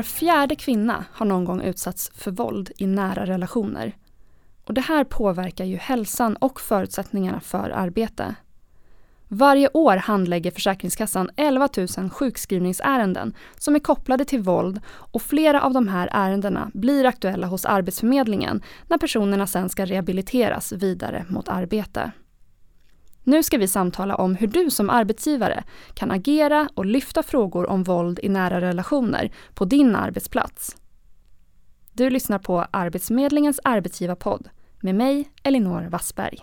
Var fjärde kvinna har någon gång utsatts för våld i nära relationer. Och det här påverkar ju hälsan och förutsättningarna för arbete. Varje år handlägger Försäkringskassan 11 000 sjukskrivningsärenden som är kopplade till våld och flera av de här ärendena blir aktuella hos Arbetsförmedlingen när personerna sen ska rehabiliteras vidare mot arbete. Nu ska vi samtala om hur du som arbetsgivare kan agera och lyfta frågor om våld i nära relationer på din arbetsplats. Du lyssnar på Arbetsförmedlingens arbetsgivarpodd med mig, Elinor Wassberg.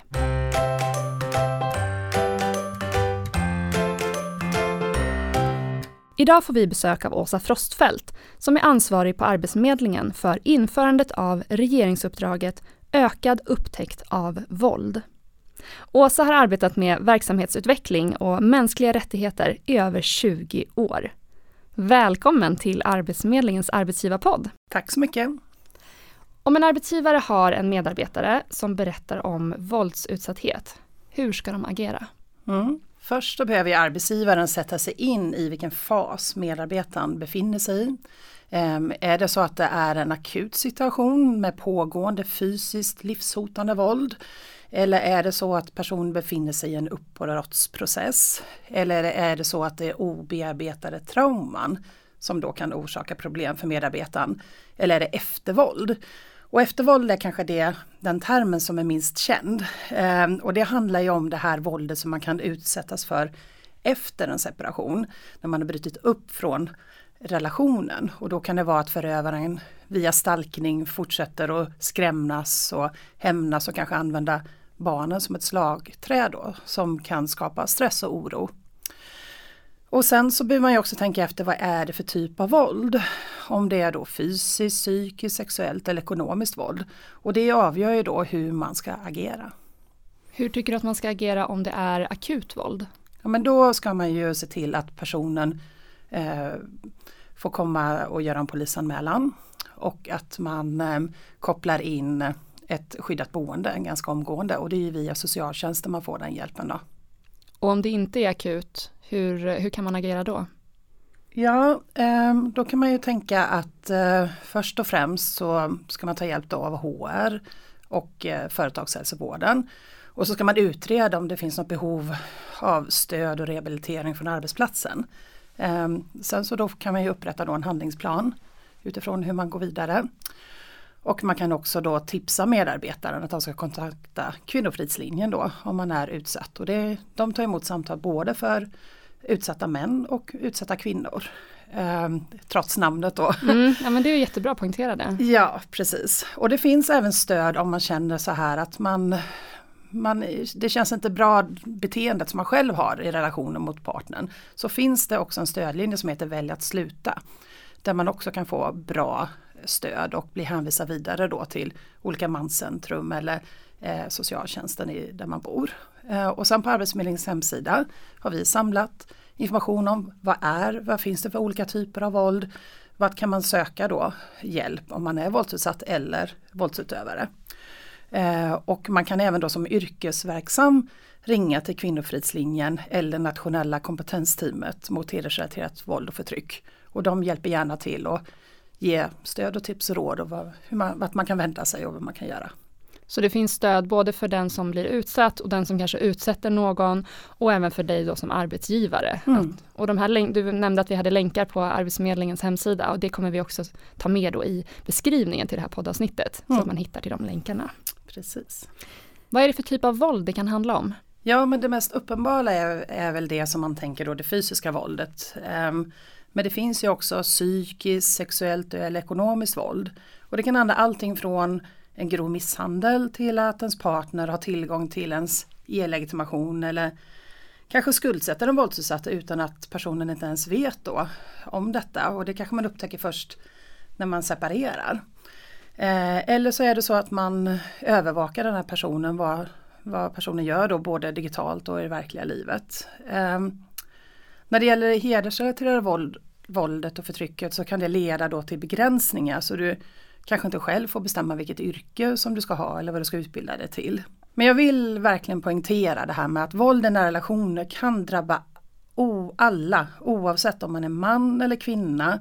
Idag får vi besök av Åsa Frostfält som är ansvarig på Arbetsförmedlingen för införandet av regeringsuppdraget Ökad upptäckt av våld. Åsa har arbetat med verksamhetsutveckling och mänskliga rättigheter i över 20 år. Välkommen till Arbetsförmedlingens arbetsgivarpodd. Tack så mycket. Om en arbetsgivare har en medarbetare som berättar om våldsutsatthet, hur ska de agera? Mm. Först då behöver arbetsgivaren sätta sig in i vilken fas medarbetaren befinner sig i. Um, är det så att det är en akut situation med pågående fysiskt livshotande våld eller är det så att personen befinner sig i en uppbrottsprocess? Eller är det så att det är obearbetade trauman som då kan orsaka problem för medarbetaren? Eller är det eftervåld? Och eftervåld är kanske det, den termen som är minst känd. Ehm, och det handlar ju om det här våldet som man kan utsättas för efter en separation. När man har brutit upp från relationen och då kan det vara att förövaren via stalkning fortsätter att skrämmas och hämnas och kanske använda barnen som ett slagträ då som kan skapa stress och oro. Och sen så behöver man ju också tänka efter vad är det för typ av våld? Om det är då fysiskt, psykiskt, sexuellt eller ekonomiskt våld. Och det avgör ju då hur man ska agera. Hur tycker du att man ska agera om det är akut våld? Ja men då ska man ju se till att personen eh, får komma och göra en polisanmälan. Och att man eh, kopplar in ett skyddat boende ganska omgående och det är via socialtjänsten man får den hjälpen då. Och om det inte är akut, hur, hur kan man agera då? Ja, ehm, då kan man ju tänka att eh, först och främst så ska man ta hjälp av HR och eh, företagshälsovården. Och så ska man utreda om det finns något behov av stöd och rehabilitering från arbetsplatsen. Ehm, sen så då kan man ju upprätta då en handlingsplan utifrån hur man går vidare. Och man kan också då tipsa medarbetaren att de ska kontakta Kvinnofridslinjen då om man är utsatt. Och det, de tar emot samtal både för utsatta män och utsatta kvinnor. Eh, trots namnet då. Mm, ja men det är jättebra att poängtera det. Ja precis. Och det finns även stöd om man känner så här att man, man det känns inte bra beteendet som man själv har i relationen mot partnern. Så finns det också en stödlinje som heter Välj att sluta. Där man också kan få bra stöd och bli hänvisad vidare då till olika manscentrum eller eh, socialtjänsten i, där man bor. Eh, och sen på Arbetsförmedlingens hemsida har vi samlat information om vad är, vad finns det för olika typer av våld, vart kan man söka då hjälp om man är våldsutsatt eller våldsutövare. Eh, och man kan även då som yrkesverksam ringa till Kvinnofridslinjen eller nationella kompetensteamet mot hedersrelaterat våld och förtryck. Och de hjälper gärna till och ge stöd och tips och råd och vad, hur man, vart man kan vända sig och vad man kan göra. Så det finns stöd både för den som blir utsatt och den som kanske utsätter någon och även för dig då som arbetsgivare. Mm. Att, och de här, du nämnde att vi hade länkar på Arbetsförmedlingens hemsida och det kommer vi också ta med då i beskrivningen till det här poddavsnittet mm. så att man hittar till de länkarna. Precis. Vad är det för typ av våld det kan handla om? Ja men det mest uppenbara är, är väl det som man tänker då det fysiska våldet. Um, men det finns ju också psykiskt, sexuellt eller ekonomiskt våld. Och det kan handla allting från en grov misshandel till att ens partner har tillgång till ens e-legitimation eller kanske skuldsätter den våldsutsatta utan att personen inte ens vet då om detta och det kanske man upptäcker först när man separerar. Eh, eller så är det så att man övervakar den här personen vad, vad personen gör då både digitalt och i det verkliga livet. Eh, när det gäller hedersrelaterat våld, våldet och förtrycket så kan det leda då till begränsningar så du kanske inte själv får bestämma vilket yrke som du ska ha eller vad du ska utbilda dig till. Men jag vill verkligen poängtera det här med att våld i nära relationer kan drabba alla oavsett om man är man eller kvinna,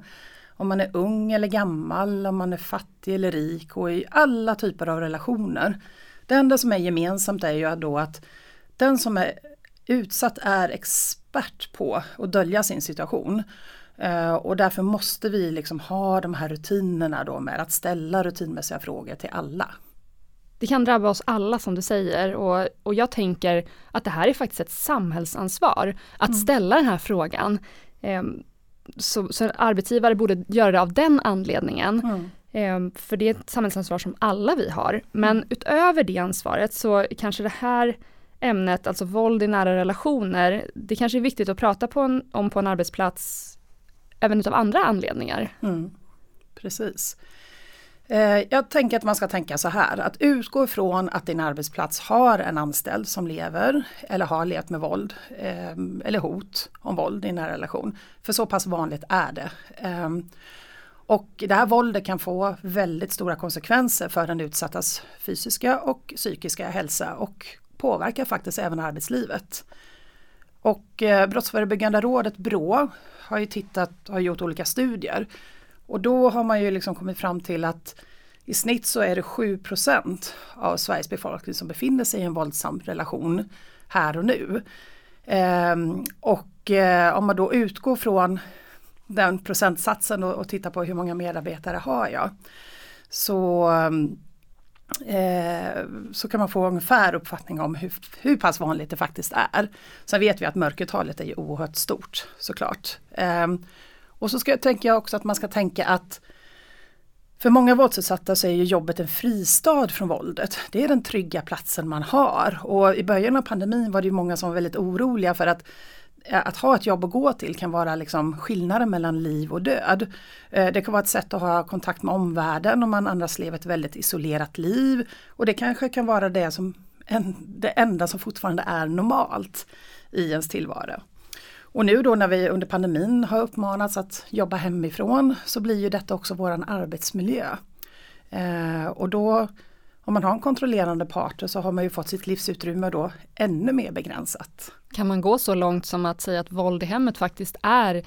om man är ung eller gammal, om man är fattig eller rik och i alla typer av relationer. Det enda som är gemensamt är ju då att den som är utsatt är expert på att dölja sin situation. Uh, och därför måste vi liksom ha de här rutinerna då med att ställa rutinmässiga frågor till alla. Det kan drabba oss alla som du säger och, och jag tänker att det här är faktiskt ett samhällsansvar att mm. ställa den här frågan. Um, så, så arbetsgivare borde göra det av den anledningen. Mm. Um, för det är ett samhällsansvar som alla vi har. Men mm. utöver det ansvaret så kanske det här ämnet, alltså våld i nära relationer, det kanske är viktigt att prata på en, om på en arbetsplats även av andra anledningar. Mm, precis. Eh, jag tänker att man ska tänka så här, att utgå ifrån att din arbetsplats har en anställd som lever eller har levt med våld ehm, eller hot om våld i nära relation. För så pass vanligt är det. Ehm, och det här våldet kan få väldigt stora konsekvenser för den utsattas fysiska och psykiska hälsa och påverkar faktiskt även arbetslivet. Och eh, Brottsförebyggande rådet, BRÅ, har ju tittat, har gjort olika studier. Och då har man ju liksom kommit fram till att i snitt så är det 7% av Sveriges befolkning som befinner sig i en våldsam relation här och nu. Ehm, och eh, om man då utgår från den procentsatsen och, och tittar på hur många medarbetare har jag. Så ehm, eh, så kan man få ungefär uppfattning om hur, hur pass vanligt det faktiskt är. Sen vet vi att mörkertalet är ju oerhört stort såklart. Eh, och så ska jag också att man ska tänka att för många våldsutsatta så är ju jobbet en fristad från våldet. Det är den trygga platsen man har. Och i början av pandemin var det ju många som var väldigt oroliga för att Eh, att ha ett jobb att gå till kan vara liksom skillnaden mellan liv och död. Eh, det kan vara ett sätt att ha kontakt med omvärlden om man annars lever ett väldigt isolerat liv. Och det kanske kan vara det, som, det enda som fortfarande är normalt i ens tillvaro. Och nu då när vi under pandemin har uppmanats att jobba hemifrån så blir ju detta också våran arbetsmiljö. Eh, och då om man har en kontrollerande partner så har man ju fått sitt livsutrymme då ännu mer begränsat. Kan man gå så långt som att säga att våld i hemmet faktiskt är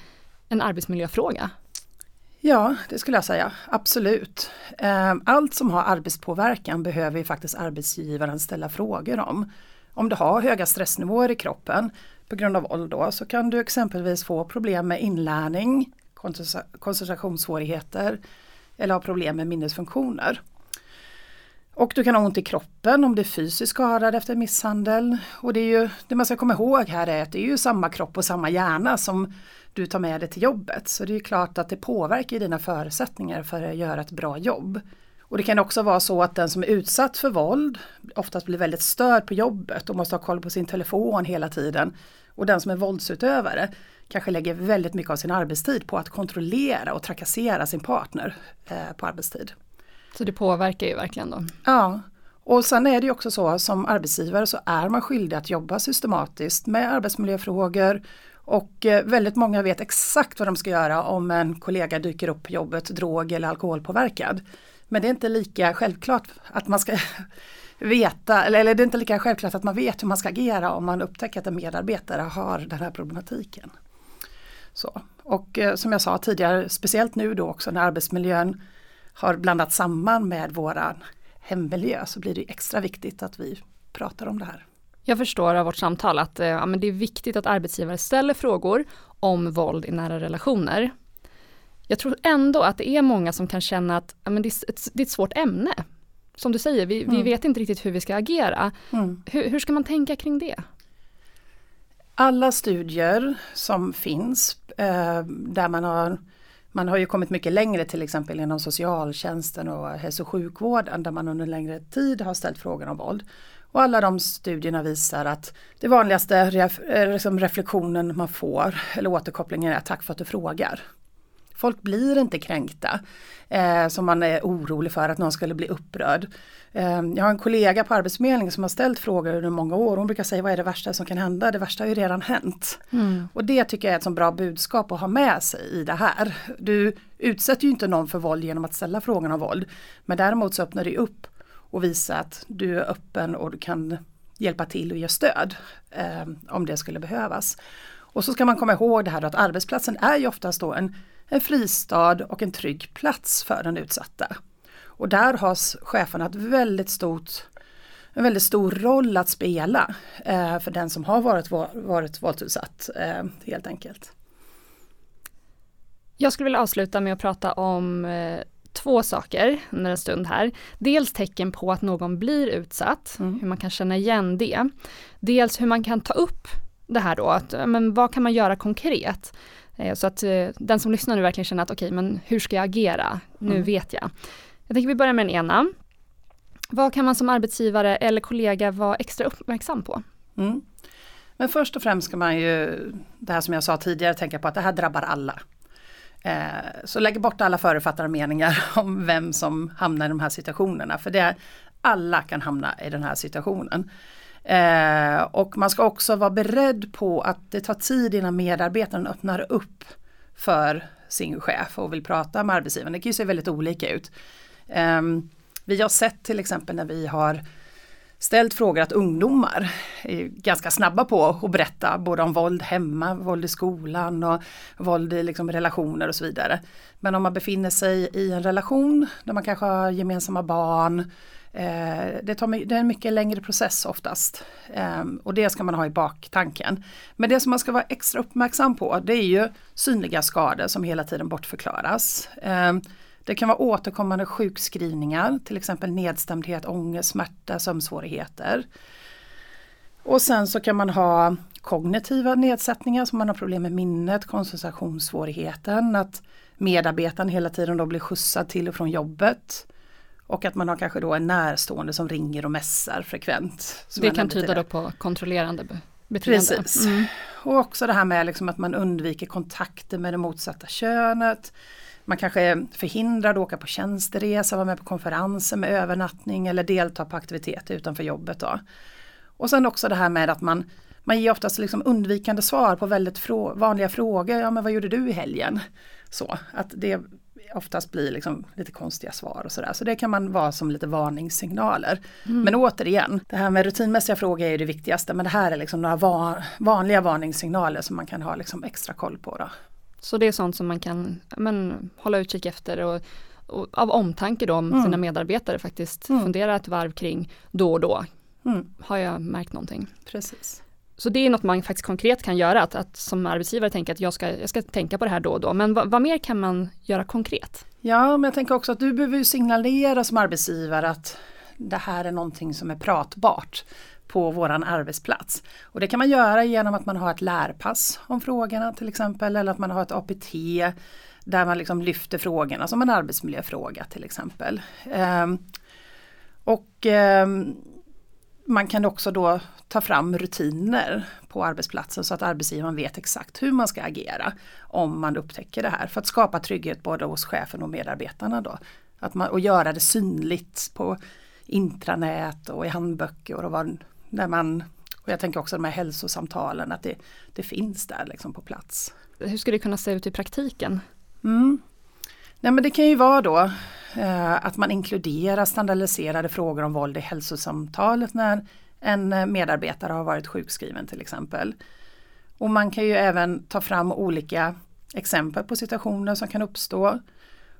en arbetsmiljöfråga? Ja, det skulle jag säga, absolut. Ehm, allt som har arbetspåverkan behöver ju faktiskt arbetsgivaren ställa frågor om. Om du har höga stressnivåer i kroppen på grund av våld då så kan du exempelvis få problem med inlärning, koncentrationssvårigheter eller ha problem med minnesfunktioner. Och du kan ha ont i kroppen om du är fysiskt skadad efter misshandel. Och det, är ju, det man ska komma ihåg här är att det är ju samma kropp och samma hjärna som du tar med dig till jobbet. Så det är klart att det påverkar dina förutsättningar för att göra ett bra jobb. Och det kan också vara så att den som är utsatt för våld oftast blir väldigt störd på jobbet och måste ha koll på sin telefon hela tiden. Och den som är våldsutövare kanske lägger väldigt mycket av sin arbetstid på att kontrollera och trakassera sin partner eh, på arbetstid. Så det påverkar ju verkligen då. Ja, och sen är det ju också så som arbetsgivare så är man skyldig att jobba systematiskt med arbetsmiljöfrågor och eh, väldigt många vet exakt vad de ska göra om en kollega dyker upp på jobbet drog eller alkoholpåverkad. Men det är inte lika självklart att man ska veta, eller, eller det är inte lika självklart att man vet hur man ska agera om man upptäcker att en medarbetare har den här problematiken. Så. Och eh, som jag sa tidigare, speciellt nu då också när arbetsmiljön har blandat samman med våran hemmiljö så blir det extra viktigt att vi pratar om det här. Jag förstår av vårt samtal att eh, ja, men det är viktigt att arbetsgivare ställer frågor om våld i nära relationer. Jag tror ändå att det är många som kan känna att ja, men det, är ett, det är ett svårt ämne. Som du säger, vi, mm. vi vet inte riktigt hur vi ska agera. Mm. Hur, hur ska man tänka kring det? Alla studier som finns eh, där man har man har ju kommit mycket längre till exempel inom socialtjänsten och hälso och sjukvården där man under längre tid har ställt frågan om våld. Och alla de studierna visar att det vanligaste ref, eh, liksom reflektionen man får eller återkopplingen är tack för att du frågar. Folk blir inte kränkta eh, som man är orolig för att någon skulle bli upprörd. Eh, jag har en kollega på Arbetsförmedlingen som har ställt frågor under många år. Hon brukar säga vad är det värsta som kan hända? Det värsta har ju redan hänt. Mm. Och det tycker jag är ett så bra budskap att ha med sig i det här. Du utsätter ju inte någon för våld genom att ställa frågan om våld. Men däremot så öppnar det upp och visar att du är öppen och du kan hjälpa till och ge stöd eh, om det skulle behövas. Och så ska man komma ihåg det här att arbetsplatsen är ju oftast då en, en fristad och en trygg plats för den utsatta. Och där har cheferna ett väldigt stort, en väldigt stor roll att spela eh, för den som har varit, varit våldsutsatt eh, helt enkelt. Jag skulle vilja avsluta med att prata om eh, två saker under en stund här. Dels tecken på att någon blir utsatt, mm. hur man kan känna igen det. Dels hur man kan ta upp det här då, att, men vad kan man göra konkret? Eh, så att eh, den som lyssnar nu verkligen känner att okej, okay, men hur ska jag agera? Nu mm. vet jag. Jag tänker vi börjar med den ena. Vad kan man som arbetsgivare eller kollega vara extra uppmärksam på? Mm. Men först och främst ska man ju, det här som jag sa tidigare, tänka på att det här drabbar alla. Eh, så lägg bort alla förutfattade meningar om vem som hamnar i de här situationerna. För det, alla kan hamna i den här situationen. Eh, och man ska också vara beredd på att det tar tid innan medarbetaren öppnar upp för sin chef och vill prata med arbetsgivaren. Det kan ju se väldigt olika ut. Eh, vi har sett till exempel när vi har ställt frågor att ungdomar är ganska snabba på att berätta både om våld hemma, våld i skolan och våld i liksom relationer och så vidare. Men om man befinner sig i en relation där man kanske har gemensamma barn, Eh, det, tar, det är en mycket längre process oftast. Eh, och det ska man ha i baktanken. Men det som man ska vara extra uppmärksam på det är ju synliga skador som hela tiden bortförklaras. Eh, det kan vara återkommande sjukskrivningar, till exempel nedstämdhet, ångest, smärta, sömnsvårigheter. Och sen så kan man ha kognitiva nedsättningar, som man har problem med minnet, koncentrationssvårigheten, att medarbetaren hela tiden då blir skjutsad till och från jobbet. Och att man har kanske då en närstående som ringer och mässar frekvent. Det kan tyda då på kontrollerande beteende. Precis. Mm. Och också det här med liksom att man undviker kontakter med det motsatta könet. Man kanske är förhindrad att åka på tjänsteresa, vara med på konferenser med övernattning eller delta på aktiviteter utanför jobbet. Då. Och sen också det här med att man, man ger oftast liksom undvikande svar på väldigt frå vanliga frågor. Ja men vad gjorde du i helgen? Så att det oftast blir liksom lite konstiga svar och sådär. Så det kan man vara som lite varningssignaler. Mm. Men återigen, det här med rutinmässiga frågor är ju det viktigaste men det här är liksom några va vanliga varningssignaler som man kan ha liksom extra koll på. Då. Så det är sånt som man kan men, hålla utkik efter och, och av omtanke då om mm. sina medarbetare faktiskt mm. fundera ett varv kring då och då. Mm. Har jag märkt någonting? Precis. Så det är något man faktiskt konkret kan göra, att, att som arbetsgivare tänka att jag ska, jag ska tänka på det här då och då. Men vad, vad mer kan man göra konkret? Ja, men jag tänker också att du behöver signalera som arbetsgivare att det här är någonting som är pratbart på våran arbetsplats. Och det kan man göra genom att man har ett lärpass om frågorna till exempel eller att man har ett APT där man liksom lyfter frågorna som en arbetsmiljöfråga till exempel. Um, och um, man kan också då ta fram rutiner på arbetsplatsen så att arbetsgivaren vet exakt hur man ska agera om man upptäcker det här för att skapa trygghet både hos chefen och medarbetarna då. Att man, och göra det synligt på intranät och i handböcker och vad, där man, och jag tänker också de här hälsosamtalen, att det, det finns där liksom på plats. Hur ska det kunna se ut i praktiken? Mm. Nej men det kan ju vara då eh, att man inkluderar standardiserade frågor om våld i hälsosamtalet när en medarbetare har varit sjukskriven till exempel. Och man kan ju även ta fram olika exempel på situationer som kan uppstå.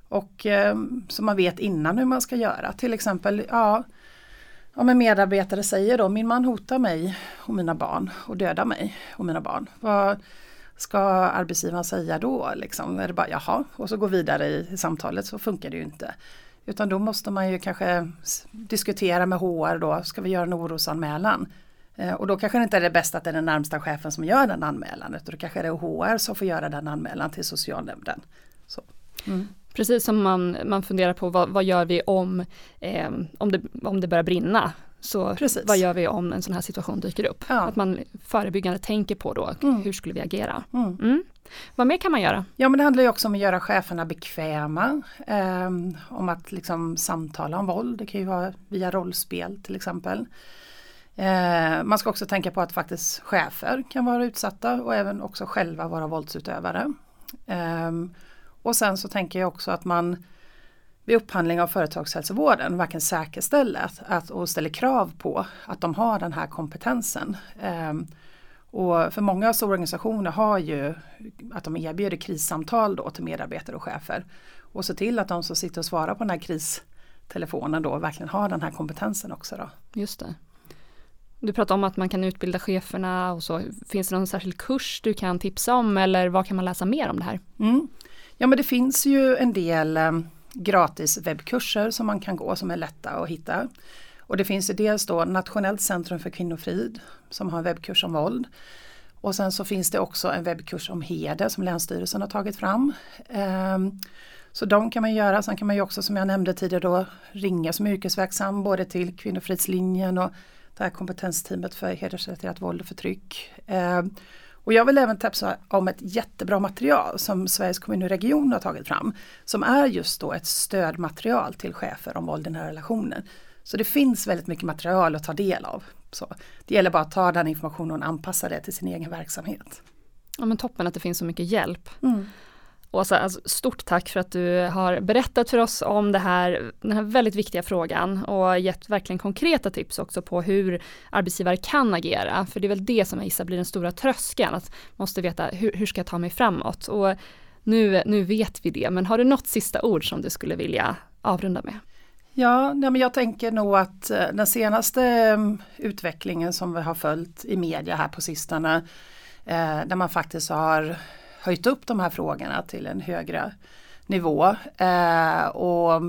Och eh, som man vet innan hur man ska göra. Till exempel, ja, om en medarbetare säger då, min man hotar mig och mina barn och dödar mig och mina barn. Vad ska arbetsgivaren säga då? Liksom? Är det bara jaha och så gå vidare i, samtalet så funkar det ju inte. Utan då måste man ju kanske diskutera med HR då, ska vi göra en orosanmälan? Eh, och då kanske det inte är det bästa att det är den närmsta chefen som gör den anmälan utan då kanske det är HR som får göra den anmälan till socialnämnden. Så. Mm. Precis som man, man funderar på vad, vad gör vi om, eh, om, det, om det börjar brinna. Så Precis. vad gör vi om en sån här situation dyker upp? Ja. Att man förebyggande tänker på då, mm. hur skulle vi agera? Mm. Mm. Vad mer kan man göra? Ja men det handlar ju också om att göra cheferna bekväma. Eh, om att liksom samtala om våld, det kan ju vara via rollspel till exempel. Eh, man ska också tänka på att faktiskt chefer kan vara utsatta och även också själva vara våldsutövare. Eh, och sen så tänker jag också att man vid upphandling av företagshälsovården verkligen säkerställer att, att, och ställer krav på att de har den här kompetensen. Um, Och för många stora organisationer har ju att de erbjuder krissamtal då till medarbetare och chefer. Och se till att de som sitter och svarar på den här kristelefonen då verkligen har den här kompetensen också. Då. Just det. Du pratar om att man kan utbilda cheferna och så. Finns det någon särskild kurs du kan tipsa om eller vad kan man läsa mer om det här? Mm. Ja men det finns ju en del eh, gratis webbkurser som man kan gå som är lätta att hitta. Och det finns ju dels då Nationellt centrum för kvinnofrid som har en webbkurs om våld. Och sen så finns det också en webbkurs om heder som Länsstyrelsen har tagit fram. Ehm, så de kan man göra. Sen kan man ju också som jag nämnde tidigare då ringa som yrkesverksam både till Kvinnofridslinjen och det här kompetensteamet för hedersrelaterat våld och förtryck. Ehm, och jag vill även tipsa om ett jättebra material som Sveriges kommun och region har tagit fram. Som är just då ett stödmaterial till chefer om våld i nära relationer. Så det finns väldigt mycket material att ta del av. Så det gäller bara att ta den informationen och anpassa det till sin egen verksamhet. Ja men toppen att det finns så mycket hjälp. Mm. Åsa, alltså, stort tack för att du har berättat för oss om det här, den här väldigt viktiga frågan och gett verkligen konkreta tips också på hur arbetsgivare kan agera. För det är väl det som jag gissar blir den stora tröskeln, att man måste veta hur, hur ska jag ta mig framåt? Och nu, nu vet vi det, men har du något sista ord som du skulle vilja avrunda med? Ja, nej, men jag tänker nog att eh, den senaste mm, utvecklingen som vi har följt i media här på sistone, eh, där man faktiskt har höjt upp de här frågorna till en högre nivå. Eh, och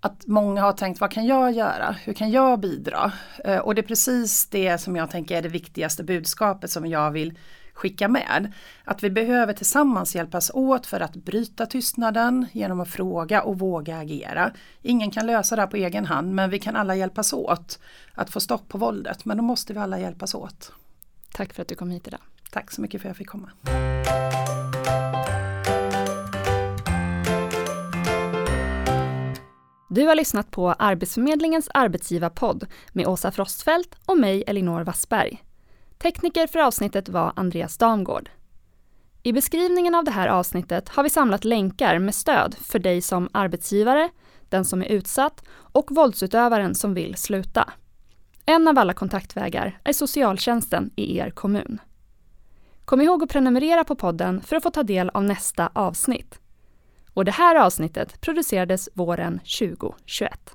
att många har tänkt, vad kan jag göra? Hur kan jag bidra? Eh, och det är precis det som jag tänker är det viktigaste budskapet som jag vill skicka med. Att vi behöver tillsammans hjälpas åt för att bryta tystnaden genom att fråga och våga agera. Ingen kan lösa det här på egen hand men vi kan alla hjälpas åt att få stopp på våldet. Men då måste vi alla hjälpas åt. Tack för att du kom hit idag. Tack så mycket för att jag fick komma. Du har lyssnat på Arbetsförmedlingens arbetsgivarpodd med Åsa Frostfeldt och mig Elinor Wassberg. Tekniker för avsnittet var Andreas Damgård. I beskrivningen av det här avsnittet har vi samlat länkar med stöd för dig som arbetsgivare, den som är utsatt och våldsutövaren som vill sluta. En av alla kontaktvägar är socialtjänsten i er kommun. Kom ihåg att prenumerera på podden för att få ta del av nästa avsnitt. Och det här avsnittet producerades våren 2021.